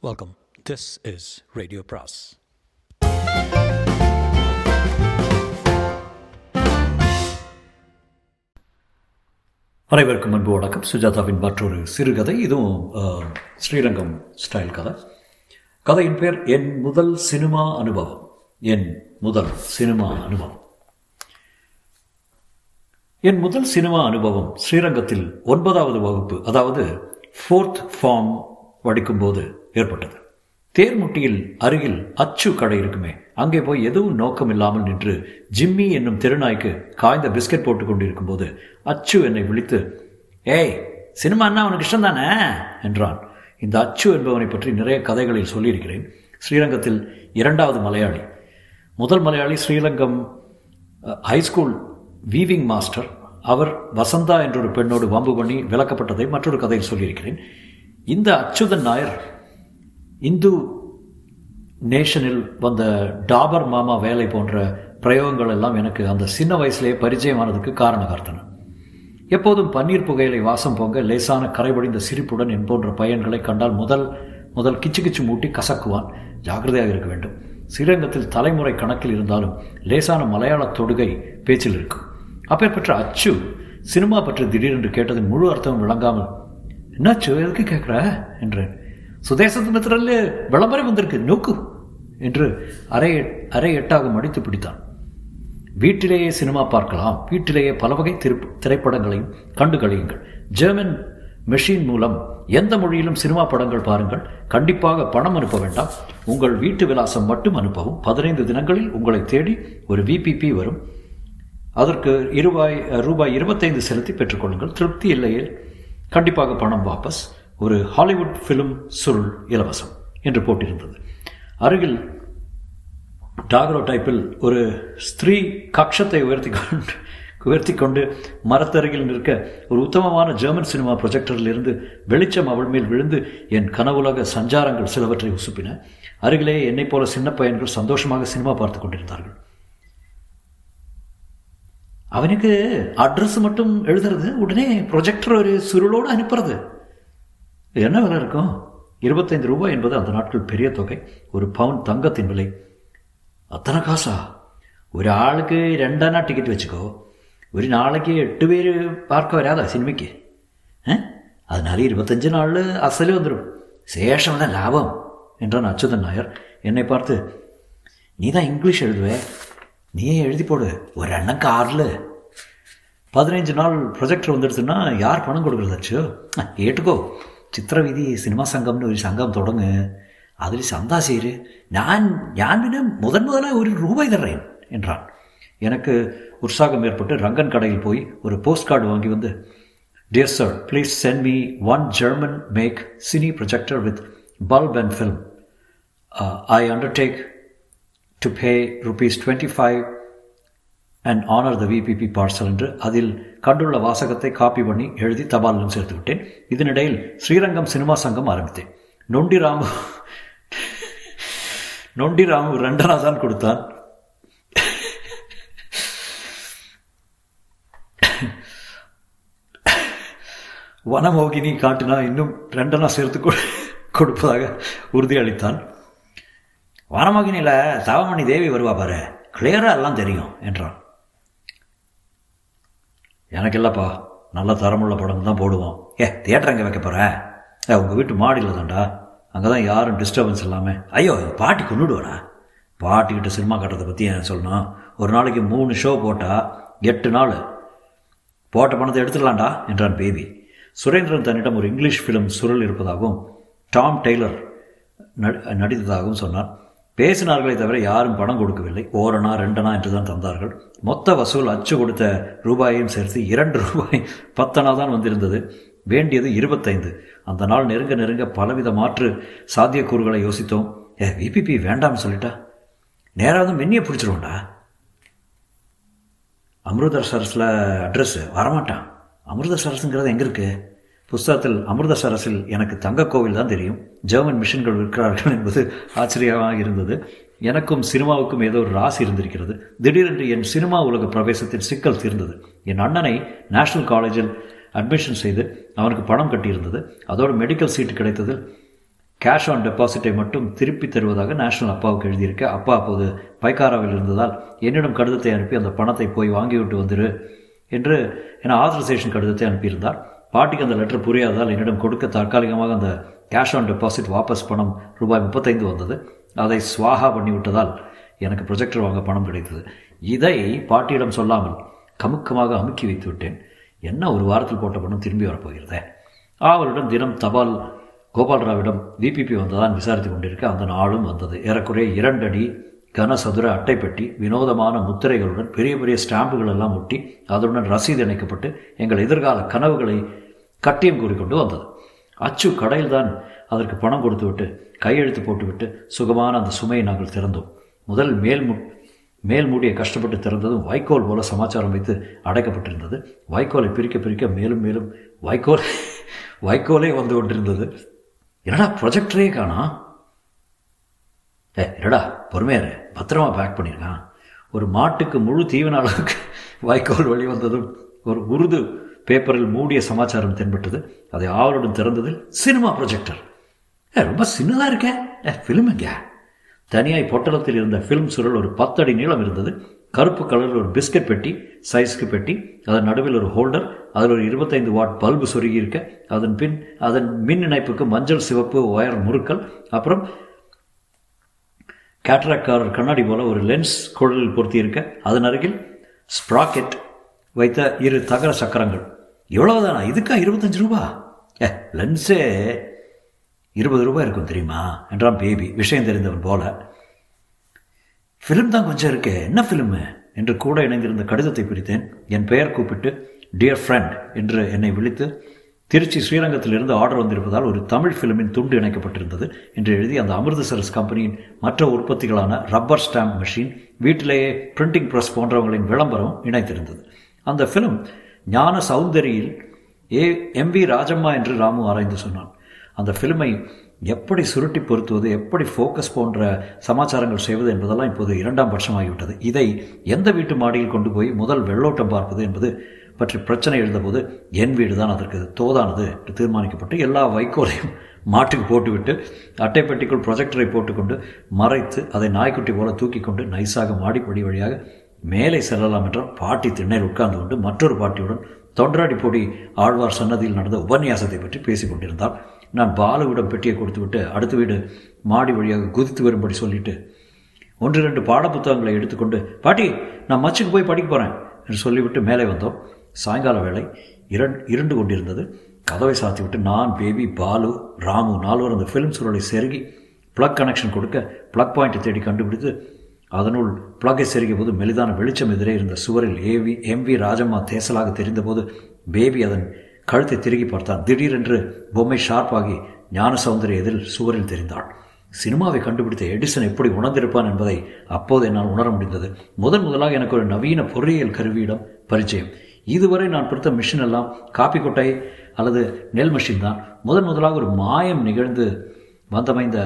Welcome this is radio பிராஸ் அனைவருக்கும் அன்பு வணக்கம். சுஜாதாவின் மற்றொரு சிறுகதை. இதுவும் ஸ்ரீரங்கம் ஸ்டைல் கதை. கதையின் பேர் என் முதல் சினிமா அனுபவம். என் முதல் சினிமா அனுபவம். என் முதல் சினிமா அனுபவம் ஸ்ரீரங்கத்தில் ஒன்பதாவது வகுப்பு அதாவது ஃபோர்த் ஃபார்ம் படிக்கும்போது ஏற்பட்டது. தேர்முட்டியில் அருகில் அச்சு கடை இருக்குமே அங்கே போய் எதுவும் நோக்கம் இல்லாமல் நின்று ஜிம்மி என்னும் திருநாய்க்கு காய்ந்த பிஸ்கட் போட்டுக் கொண்டிருக்கும் போது அச்சு என்னை விழித்து ஏய் சினிமான்னா உனக்கு இஷ்டம் தானே என்றான். இந்த அச்சு என்பவனை பற்றி நிறைய கதைகளில் சொல்லியிருக்கிறேன். ஸ்ரீரங்கத்தில் இரண்டாவது மலையாளி. முதல் Malayali Srirangam high school weaving master அவர் வசந்தா என்றொரு பெண்ணோடு வம்பு பண்ணி விளக்கப்பட்டதை மற்றொரு கதையில் சொல்லியிருக்கிறேன். இந்த அச்சுதன் நாயர் இந்து நேஷனில் வந்த டாபர் மாமா வேலை போன்ற பிரயோகங்கள் எல்லாம் எனக்கு அந்த சின்ன வயசுலேயே பரிச்சயமானதுக்கு காரணகர்த்தன. எப்போதும் பன்னீர் புகையிலை வாசம் போங்க லேசான கரைபடிந்த சிரிப்புடன் என் போன்ற பையன்களை கண்டால் முதல் முதல் கிச்சு கிச்சு மூட்டி கசக்குவான். ஜாக்கிரதையாக இருக்க வேண்டும். ஸ்ரீரங்கத்தில் தலைமுறை கணக்கில் இருந்தாலும் லேசான மலையாள தொடுகை பேச்சில் இருக்கும். அப்பேற்பட்ட அச்சு சினிமா பற்றி திடீரென்று கேட்டதின் முழு அர்த்தமும் விளங்காமல் என்னாச்சு? எதுக்கு கேட்குற என்றேன். சுதேசத்தினத்திலே விளம்பரம் வந்திருக்கு. நோக்கு! என்று அரை அரை எட்டாக மடித்து பிடித்தான். வீட்டிலேயே சினிமா பார்க்கலாம். வீட்டிலேயே பல வகை திரு திரைப்படங்களையும் கண்டு கழியுங்கள் ஜெர்மன் மெஷின் மூலம் எந்த மொழியிலும் சினிமா படங்கள் பாருங்கள். கண்டிப்பாக பணம் அனுப்ப வேண்டாம். உங்கள் வீட்டு விலாசம் மட்டும் அனுப்பவும். பதினைந்து தினங்களில் உங்களை தேடி ஒரு விபிபி வரும். அதற்கு இருபாய் ரூபாய் இருபத்தைந்து செலுத்தி பெற்றுக்கொள்ளுங்கள் திருப்தி இல்லையில் கண்டிப்பாக பணம் வாபஸ். ஒரு ஹாலிவுட் ஃபிலிம் சுருள் இலவசம் என்று போட்டிருந்தது. அருகில் டாகரோ டைப்பில் ஒரு ஸ்திரீ கக்ஷத்தை உயர்த்தி கொண்டு உயர்த்தி கொண்டு மரத்தருகில் நிற்க ஒரு உத்தமமான ஜெர்மன் சினிமா ப்ரொஜெக்டரில் இருந்து வெளிச்சம் அவள் மேல் விழுந்து என் கனவுலக சஞ்சாரங்கள் சிலவற்றை உசுப்பின. அருகிலே என்னைப் போல சின்ன பையன்கள் சந்தோஷமாக சினிமா பார்த்து கொண்டிருந்தார்கள். அவனுக்கு அட்ரஸ் மட்டும் எழுதுறது உடனே ப்ரொஜெக்டர் ஒரு சுருளோடு அனுப்புறது. என்ன விலை இருக்கும்? இருபத்தைந்து ரூபாய் என்பது அந்த நாட்கள் பெரிய தொகை. ஒரு பவுன் தங்கத்தின் விலை. அத்தனை காசா? ஒரு ஆளுக்கு ரெண்டனா டிக்கெட் வச்சுக்கோ. ஒரு நாளைக்கு எட்டு பேர் பார்க்க வராதா சினிமைக்கு? ஆ? அதனால இருபத்தஞ்சு நாள் அசலே வந்துடும் சேஷம் தான் லாபம் என்றான் அச்சுதன் நாயர். என்னை பார்த்து நீ தான் இங்கிலீஷ் எழுதுவே? நீயே எழுதி போடு. ஒரு அண்ணன் காரில். பதினைஞ்சு நாள் ப்ரொஜெக்டர் வந்துடுச்சுன்னா யார் பணம் கொடுக்குறதாச்சு கேட்டுக்கோ. ചിത്രവിധി സിനിമാ സംഘം ഒരു സംഘം തുടങ്ങ് അതിൽ சந்தா சேரு நான் ഞാൻ പിന്നെ முதன் முதலாக ஒரு ரூபாய் தர்றேன் என்றான் எனக்கு உற்சாகம் ஏற்பட்டு ரங்கன் கடையில் போய் ஒரு போஸ்ட் கார்டு வாங்கி வந்து dear sir please send me one German make cine projector with bulb and film I undertake to pay rupees twenty five and honour the VPP parcel என்று அதில் கண்டுள்ள வாசகத்தை காப்பி பண்ணி எழுதி தபாலிலும் சேர்த்து விட்டேன் இதனிடையில் ஸ்ரீரங்கம் சினிமா சங்கம் ஆரம்பித்தேன். நொண்டி ராமு நொண்டி ராமு ரெண்டனா தான் கொடுத்தான். வனமோகினி காட்டினா இன்னும் ரெண்டனா சேர்த்து கொடுப்பதாக உறுதியளித்தான். வனமோகினியில் தவமணி தேவி வருவா பாரு கிளியராக எல்லாம் தெரியும் என்றான். எனக்கு இல்லைப்பா நல்ல தரமுள்ள படம் தான் போடுவோம். ஏ தியேட்டர் எங்கே வைக்க போகிறேன் ஏ உங்கள் வீட்டு மாடியில் தான்டா. அங்கே தான் யாரும் டிஸ்டர்பன்ஸ் இல்லாமல் ஐயோ பாட்டி கொண்டுடுவாரா பாட்டிக்கிட்ட சினிமா கட்டுறதை பற்றி என்ன சொல்லணும்? ஒரு நாளைக்கு மூணு ஷோ போட்டால் எட்டு நாள். போட்ட பணத்தை எடுத்துடலாண்டா என்றான் பேபி. சுரேந்திரன் தன்னிடம் ஒரு இங்கிலீஷ் ஃபிலிம் சுருள் இருப்பதாகவும் டாம் டெய்லர் நடி- நடித்ததாகவும் சொன்னார். பேசினார்களே தவிர யாரும் பணம் கொடுக்கவில்லை. ஓரணா ரெண்டனா என்று தான் தந்தார்கள். மொத்த வசூல் அச்சு கொடுத்த ரூபாயையும் சேர்த்து இரண்டு ரூபாய் பத்தனா தான் வந்திருந்தது. வேண்டியது இருபத்தைந்து. அந்த நாள் நெருங்க நெருங்க பலவித மாற்று சாத்தியக்கூறுகளை யோசித்தோம். ஏ விபிபி வேண்டாம்னு சொல்லிட்டா? நேராக வந்து மின்னியை பிடிச்சிருவோண்டா அமிர்தசரஸில் அட்ரஸ் வரமாட்டான். அமிர்தசரஸுங்கிறது எங்கே இருக்குது புஸ்தகத்தில் அமிர்தசரஸில் எனக்கு தங்க கோவில் தான் தெரியும் ஜெர்மன் மிஷன்கள் இருக்கிறார்கள் என்பது ஆச்சரியமாக இருந்தது. எனக்கும் சினிமாவுக்கும் ஏதோ ஒரு ராசி இருந்திருக்கிறது. திடீரென்று என் சினிமா உலக பிரவேசத்தின் சிக்கல் தீர்ந்தது. என் அண்ணனை நேஷனல் காலேஜில் அட்மிஷன் செய்து அவனுக்கு பணம் கட்டியிருந்தது. அதோடு மெடிக்கல் சீட்டு கிடைத்ததில் கேஷ் ஆன் டெபாசிட்டை மட்டும் திருப்பி தருவதாக நேஷனல் அப்பாவுக்கு எழுதியிருக்க அப்பா அப்போது பைக்காராவில் இருந்ததால் என்னிடம் கடிதத்தை அனுப்பி அந்த பணத்தை போய் வாங்கிவிட்டு வந்துரு என்று என ஆதரைசேஷன் கடிதத்தை அனுப்பியிருந்தார். பாட்டிக்கு அந்த லெட்டர் புரியாததால் என்னிடம் கொடுக்க தற்காலிகமாக அந்த கேஷ் ஆன் டெபாசிட் வாபஸ் பணம் ரூபாய் முப்பத்தைந்து வந்தது. அதை ஸ்வாகா பண்ணிவிட்டதால் எனக்கு ப்ரொஜெக்டர் வாங்க பணம் கிடைத்தது. இதை பாட்டியிடம் சொல்லாமல் கமுக்கமாக அமுக்கி வைத்து விட்டேன். என்ன ஒரு வாரத்தில் போட்ட பணம் திரும்பி வரப்போகிறதே? அவரிடம் தினம் தபால் கோபால்ராவிடம் விபிபி வந்ததான் விசாரித்து கொண்டிருக்க அந்த நாளும் வந்தது. ஏறக்குறைய இரண்டடி கனசதுர அட்டைப்பெட்டி வினோதமான முத்திரைகளுடன் பெரிய பெரிய ஸ்டாம்புகள் எல்லாம் ஒட்டி அதனுடன் ரசீது இணைக்கப்பட்டு எங்கள் எதிர்கால கனவுகளை கட்டியம் கூறிக்கொண்டு வந்தது. அச்சு கடையில்தான் அதற்கு பணம் கொடுத்துவிட்டு கையெழுத்து போட்டுவிட்டு சுகமான அந்த சுமையை நாங்கள் திறந்தோம். முதல் மேல் மு மேல் மூடியை கஷ்டப்பட்டு திறந்ததும் வைக்கோல் போல சமாச்சாரம் வைத்து அடைக்கப்பட்டிருந்தது. வைக்கோலை பிரிக்க பிரிக்க மேலும் மேலும் வைக்கோல் வைக்கோலே வந்து கொண்டிருந்தது. என்னடா ப்ரொஜெக்டரே காணா? ஏ என்னடா பொறுமையாரு பத்திரமா பேக் பண்ணியிருக்கான் ஒரு மாட்டுக்கு முழு தீவன அளவுக்கு வாய்க்கோல் வழி வந்ததும் ஒரு உருது பேப்பரில் மூடிய சமாச்சாரம் தென்பட்டது. அதை ஆவலுடன் திறந்ததில் சினிமா ப்ரொஜெக்டர் ஏ ரொம்ப சின்னதாக இருக்கே. ஏ ஃபிலிம் எங்க? தனியாய் பொட்டலத்தில் இருந்த ஃபிலிம் சுருள் ஒரு பத்தடி நீளம் இருந்தது. கருப்பு கலரில் ஒரு பிஸ்கட் பெட்டி சைஸ்க்கு பெட்டி அதன் நடுவில் ஒரு ஹோல்டர் அதில் ஒரு இருபத்தைந்து வாட் பல்பு சொருகி இருக்க அதன் பின் அதன் மின் இணைப்புக்கு மஞ்சள் சிவப்பு ஒயர் முறுக்கல் அப்புறம் கேட்ராக்காரர் கண்ணாடி போல ஒரு லென்ஸ் குழலில் பொருத்தி இருக்க அதன் அருகில் ஸ்ப்ராக்கெட் வைத்த இரு தகர சக்கரங்கள். எவ்வளவுதானா? இதுக்கா இருபத்தஞ்சு ரூபா? ஏ லென்ஸே இருபது ரூபாய் இருக்கும் தெரியுமா? என்றான் பேபி விஷயம் தெரிந்தவன் போல. ஃபிலிம் தான் கொஞ்சம் இருக்கே என்ன ஃபிலிமு என்று கூட இணைந்திருந்த கடிதத்தை பிரித்தேன். என் பெயர் கூப்பிட்டு டியர் ஃப்ரெண்ட் என்று என்னை விழித்து திருச்சி ஸ்ரீரங்கத்திலிருந்து ஆர்டர் வந்திருப்பதால் ஒரு தமிழ் ஃபிலிமின் துண்டு இணைக்கப்பட்டிருந்தது என்று எழுதி அந்த அமிர்தசரஸ் கம்பெனியின் மற்ற உற்பத்திகளான ரப்பர் ஸ்டாம்ப் மெஷின் வீட்டிலேயே பிரிண்டிங் ப்ரெஸ் போன்றவங்களின் விளம்பரம் இணைத்திருந்தது அந்த ஃபிலிம் ஞான சௌந்தரியில் ஏ எம் வி ராஜம்மா என்று ராமு ஆராய்ந்து சொன்னான். அந்த ஃபிலிமை எப்படி சுருட்டி பொருத்துவது எப்படி ஃபோக்கஸ் போன்ற சமாச்சாரங்கள் செய்வது என்பதெல்லாம் இப்போது இரண்டாம் பட்சமாகிவிட்டது. இதை எந்த வீட்டு மாடியில் கொண்டு போய் முதல் வெள்ளோட்டம் பார்ப்பது என்பது பற்றி பிரச்சனை எழுந்தபோது என் வீடு தான் அதற்கு தோதானது என்று தீர்மானிக்கப்பட்டு எல்லா வைக்கோலையும் மாட்டுக்கு போட்டுவிட்டு அட்டைப்பெட்டிக்குள் ப்ரொஜெக்டரை போட்டுக்கொண்டு மறைத்து அதை நாய்க்குட்டி போல தூக்கி கொண்டு நைஸாக மாடிப்படி வழியாக மேலே செல்லலாம் என்றால் பாட்டி திண்ணையில் உட்கார்ந்து கொண்டு மற்றொரு பாட்டியுடன் தொண்டராடி பொடி ஆழ்வார் சன்னதியில் நடந்த உபன்யாசத்தை பற்றி பேசிக் கொண்டிருந்தார் நான் பாலுவிடம் பெட்டியை கொடுத்துவிட்டு அடுத்த வீடு மாடி வழியாக குதித்து வரும்படி சொல்லிட்டு ஒன்று ரெண்டு பாடப்புத்தகங்களை எடுத்துக்கொண்டு பாட்டி நான் மச்சுக்கு போய் படிக்க போகிறேன் என்று சொல்லிவிட்டு மேலே வந்தோம். சாயங்கால வேளை இரண்டு இருண்டு கொண்டிருந்தது. கதவை சாத்தி விட்டு நான் பேபி பாலு ராமு நால்வர் அந்த ஃபிலிம் சுருளை செருகி ப்ளக் கனெக்ஷன் கொடுக்க ப்ளக் பாயிண்ட்டை தேடி கண்டுபிடித்து அதனுள் ப்ளக்கை செருகிய போது மெலிதான வெளிச்சம் எதிரே இருந்த சுவரில் ஏவி எம் வி ராஜம்மா தேசலாக தெரிந்தபோது பேபி அதன் கழுத்தை திருகி பார்த்தான். திடீரென்று பொம்மை ஷார்ப்பாகி ஞான சௌந்தரிய எதிரில் சுவரில் தெரிந்தாள். சினிமாவை கண்டுபிடித்த எடிசன் எப்படி உணர்ந்திருப்பான் என்பதை அப்போது என்னால் உணர முடிந்தது. முதன் முதலாக எனக்கு ஒரு நவீன பொறியியல் கருவியிடம் பரிச்சயம். இதுவரை நான் பொறுத்த மிஷின் எல்லாம் காப்பி கொட்டை அல்லது நெல் மிஷின் தான். முதன் முதலாக ஒரு மாயம் நிகழ்ந்து வந்தமைந்த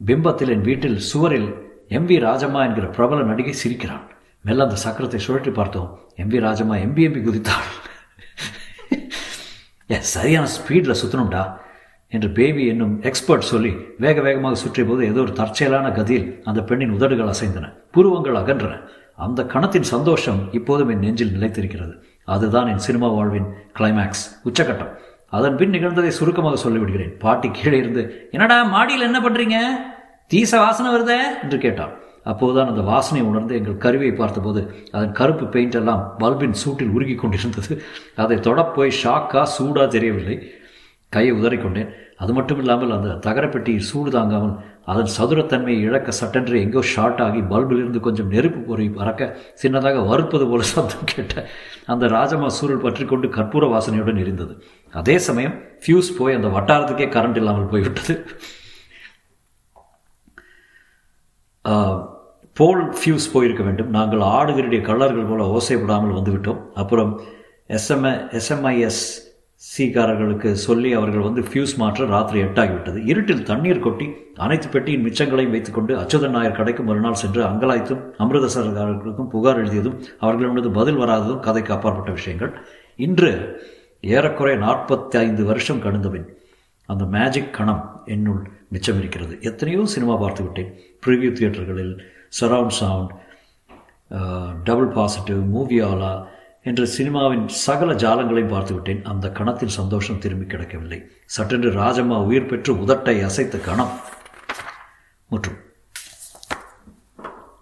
பிம்பத்தில் என் வீட்டில் சுவரில் எம் வி ராஜம்மா என்கிற பிரபல நடிகை சிரிக்கிறான். மெல்ல அந்த சக்கரத்தை சுழற்றி பார்த்தோம். எம் வி ராஜம்மா எம்பி எம்பி குதித்தாள். ஏ சரியான ஸ்பீடில் சுற்றணும்டா என்று பேபி என்னும் எக்ஸ்பர்ட் சொல்லி வேக வேகமாக சுற்றிய போது ஏதோ ஒரு தற்செயலான கதியில் அந்த பெண்ணின் உதடுகள் அசைந்தன. புருவங்கள் அகன்றன. அந்த கணத்தின் சந்தோஷம் இப்போதும் என் நெஞ்சில் நிலைத்திருக்கிறது. அதுதான் என் சினிமா வாழ்வின் கிளைமேக்ஸ் உச்சகட்டம். அதன் பின் நிகழ்ந்ததை சுருக்கமாக சொல்லிவிடுகிறேன். பாட்டி கீழே இருந்து என்னடா மாடியில் என்ன பண்ணுறீங்க தீச வாசனை வருதே? என்று கேட்டான் அப்போதுதான் அந்த வாசனை உணர்ந்து எங்கள் கருவியை பார்த்தபோது அதன் கருப்பு பெயிண்ட் எல்லாம் பல்பின் சூட்டில் உருகி கொண்டிருந்தது. அதை தொடப்போய் ஷாக்கா சூடாக தெரியவில்லை. கையை உதறிக்கொண்டேன் அது மட்டும் இல்லாமல் அந்த தகரப்பெட்டியில் சூடு தாங்காமல் அதன் சதுரத்தன்மையை இழக்க சட்டென்று எங்கோ ஷார்ட் ஆகி பல்பிலிருந்து கொஞ்சம் நெருப்பு பொறி பறக்க சின்னதாக வறுப்பது போல சத்தம் கேட்ட அந்த ராஜமா சூழல் பற்றி கொண்டு கற்பூர வாசனையுடன் இருந்தது அதே சமயம் ஃபியூஸ் போய் அந்த வட்டாரத்துக்கே கரண்ட் இல்லாமல் போய்விட்டது. போல் ஃபியூஸ் போயிருக்க வேண்டும். நாங்கள் ஆடுகளுடைய கள்ளர்கள் போல ஓசைப்படாமல் வந்துவிட்டோம். அப்புறம் எஸ்எம்ஐ எஸ்எம்ஐஎஸ் சீக்காரர்களுக்கு சொல்லி அவர்கள் வந்து ஃபியூஸ் மாற்ற ராத்திரி எட்டாகிவிட்டது. இருட்டில் தண்ணீர் கொட்டி அனைத்து பெட்டியின் மிச்சங்களையும் வைத்துக்கொண்டு அச்சுதன் நாயர் கடைக்கு மறுநாள் சென்று அங்கலாய்த்தும் அமிர்தசரர்களுக்கும் புகார் எழுதியதும் அவர்களிடமிருந்து பதில் வராததும் கதைக்கு அப்பாற்பட்ட விஷயங்கள். இன்று ஏறக்குறைய நாற்பத்தி ஐந்து வருஷம் கடந்தபின் அந்த மேஜிக் கணம் என்னுள் மிச்சம் இருக்கிறது எத்தனையோ சினிமா பார்த்து விட்டேன். ப்ரிவியூ தியேட்டர்களில் சரவுண்ட் சவுண்ட் டபுள் பாசிட்டிவ் மூவியாலா என்று சினிமாவின் சகல ஜாலங்களையும் பார்த்துவிட்டேன். அந்த கணத்தின் சந்தோஷம் திரும்பி கிடைக்கவில்லை. சட்டென்று ராஜம்மா உயிர் பெற்று உதட்டை அசைத்த கணம். முற்றும்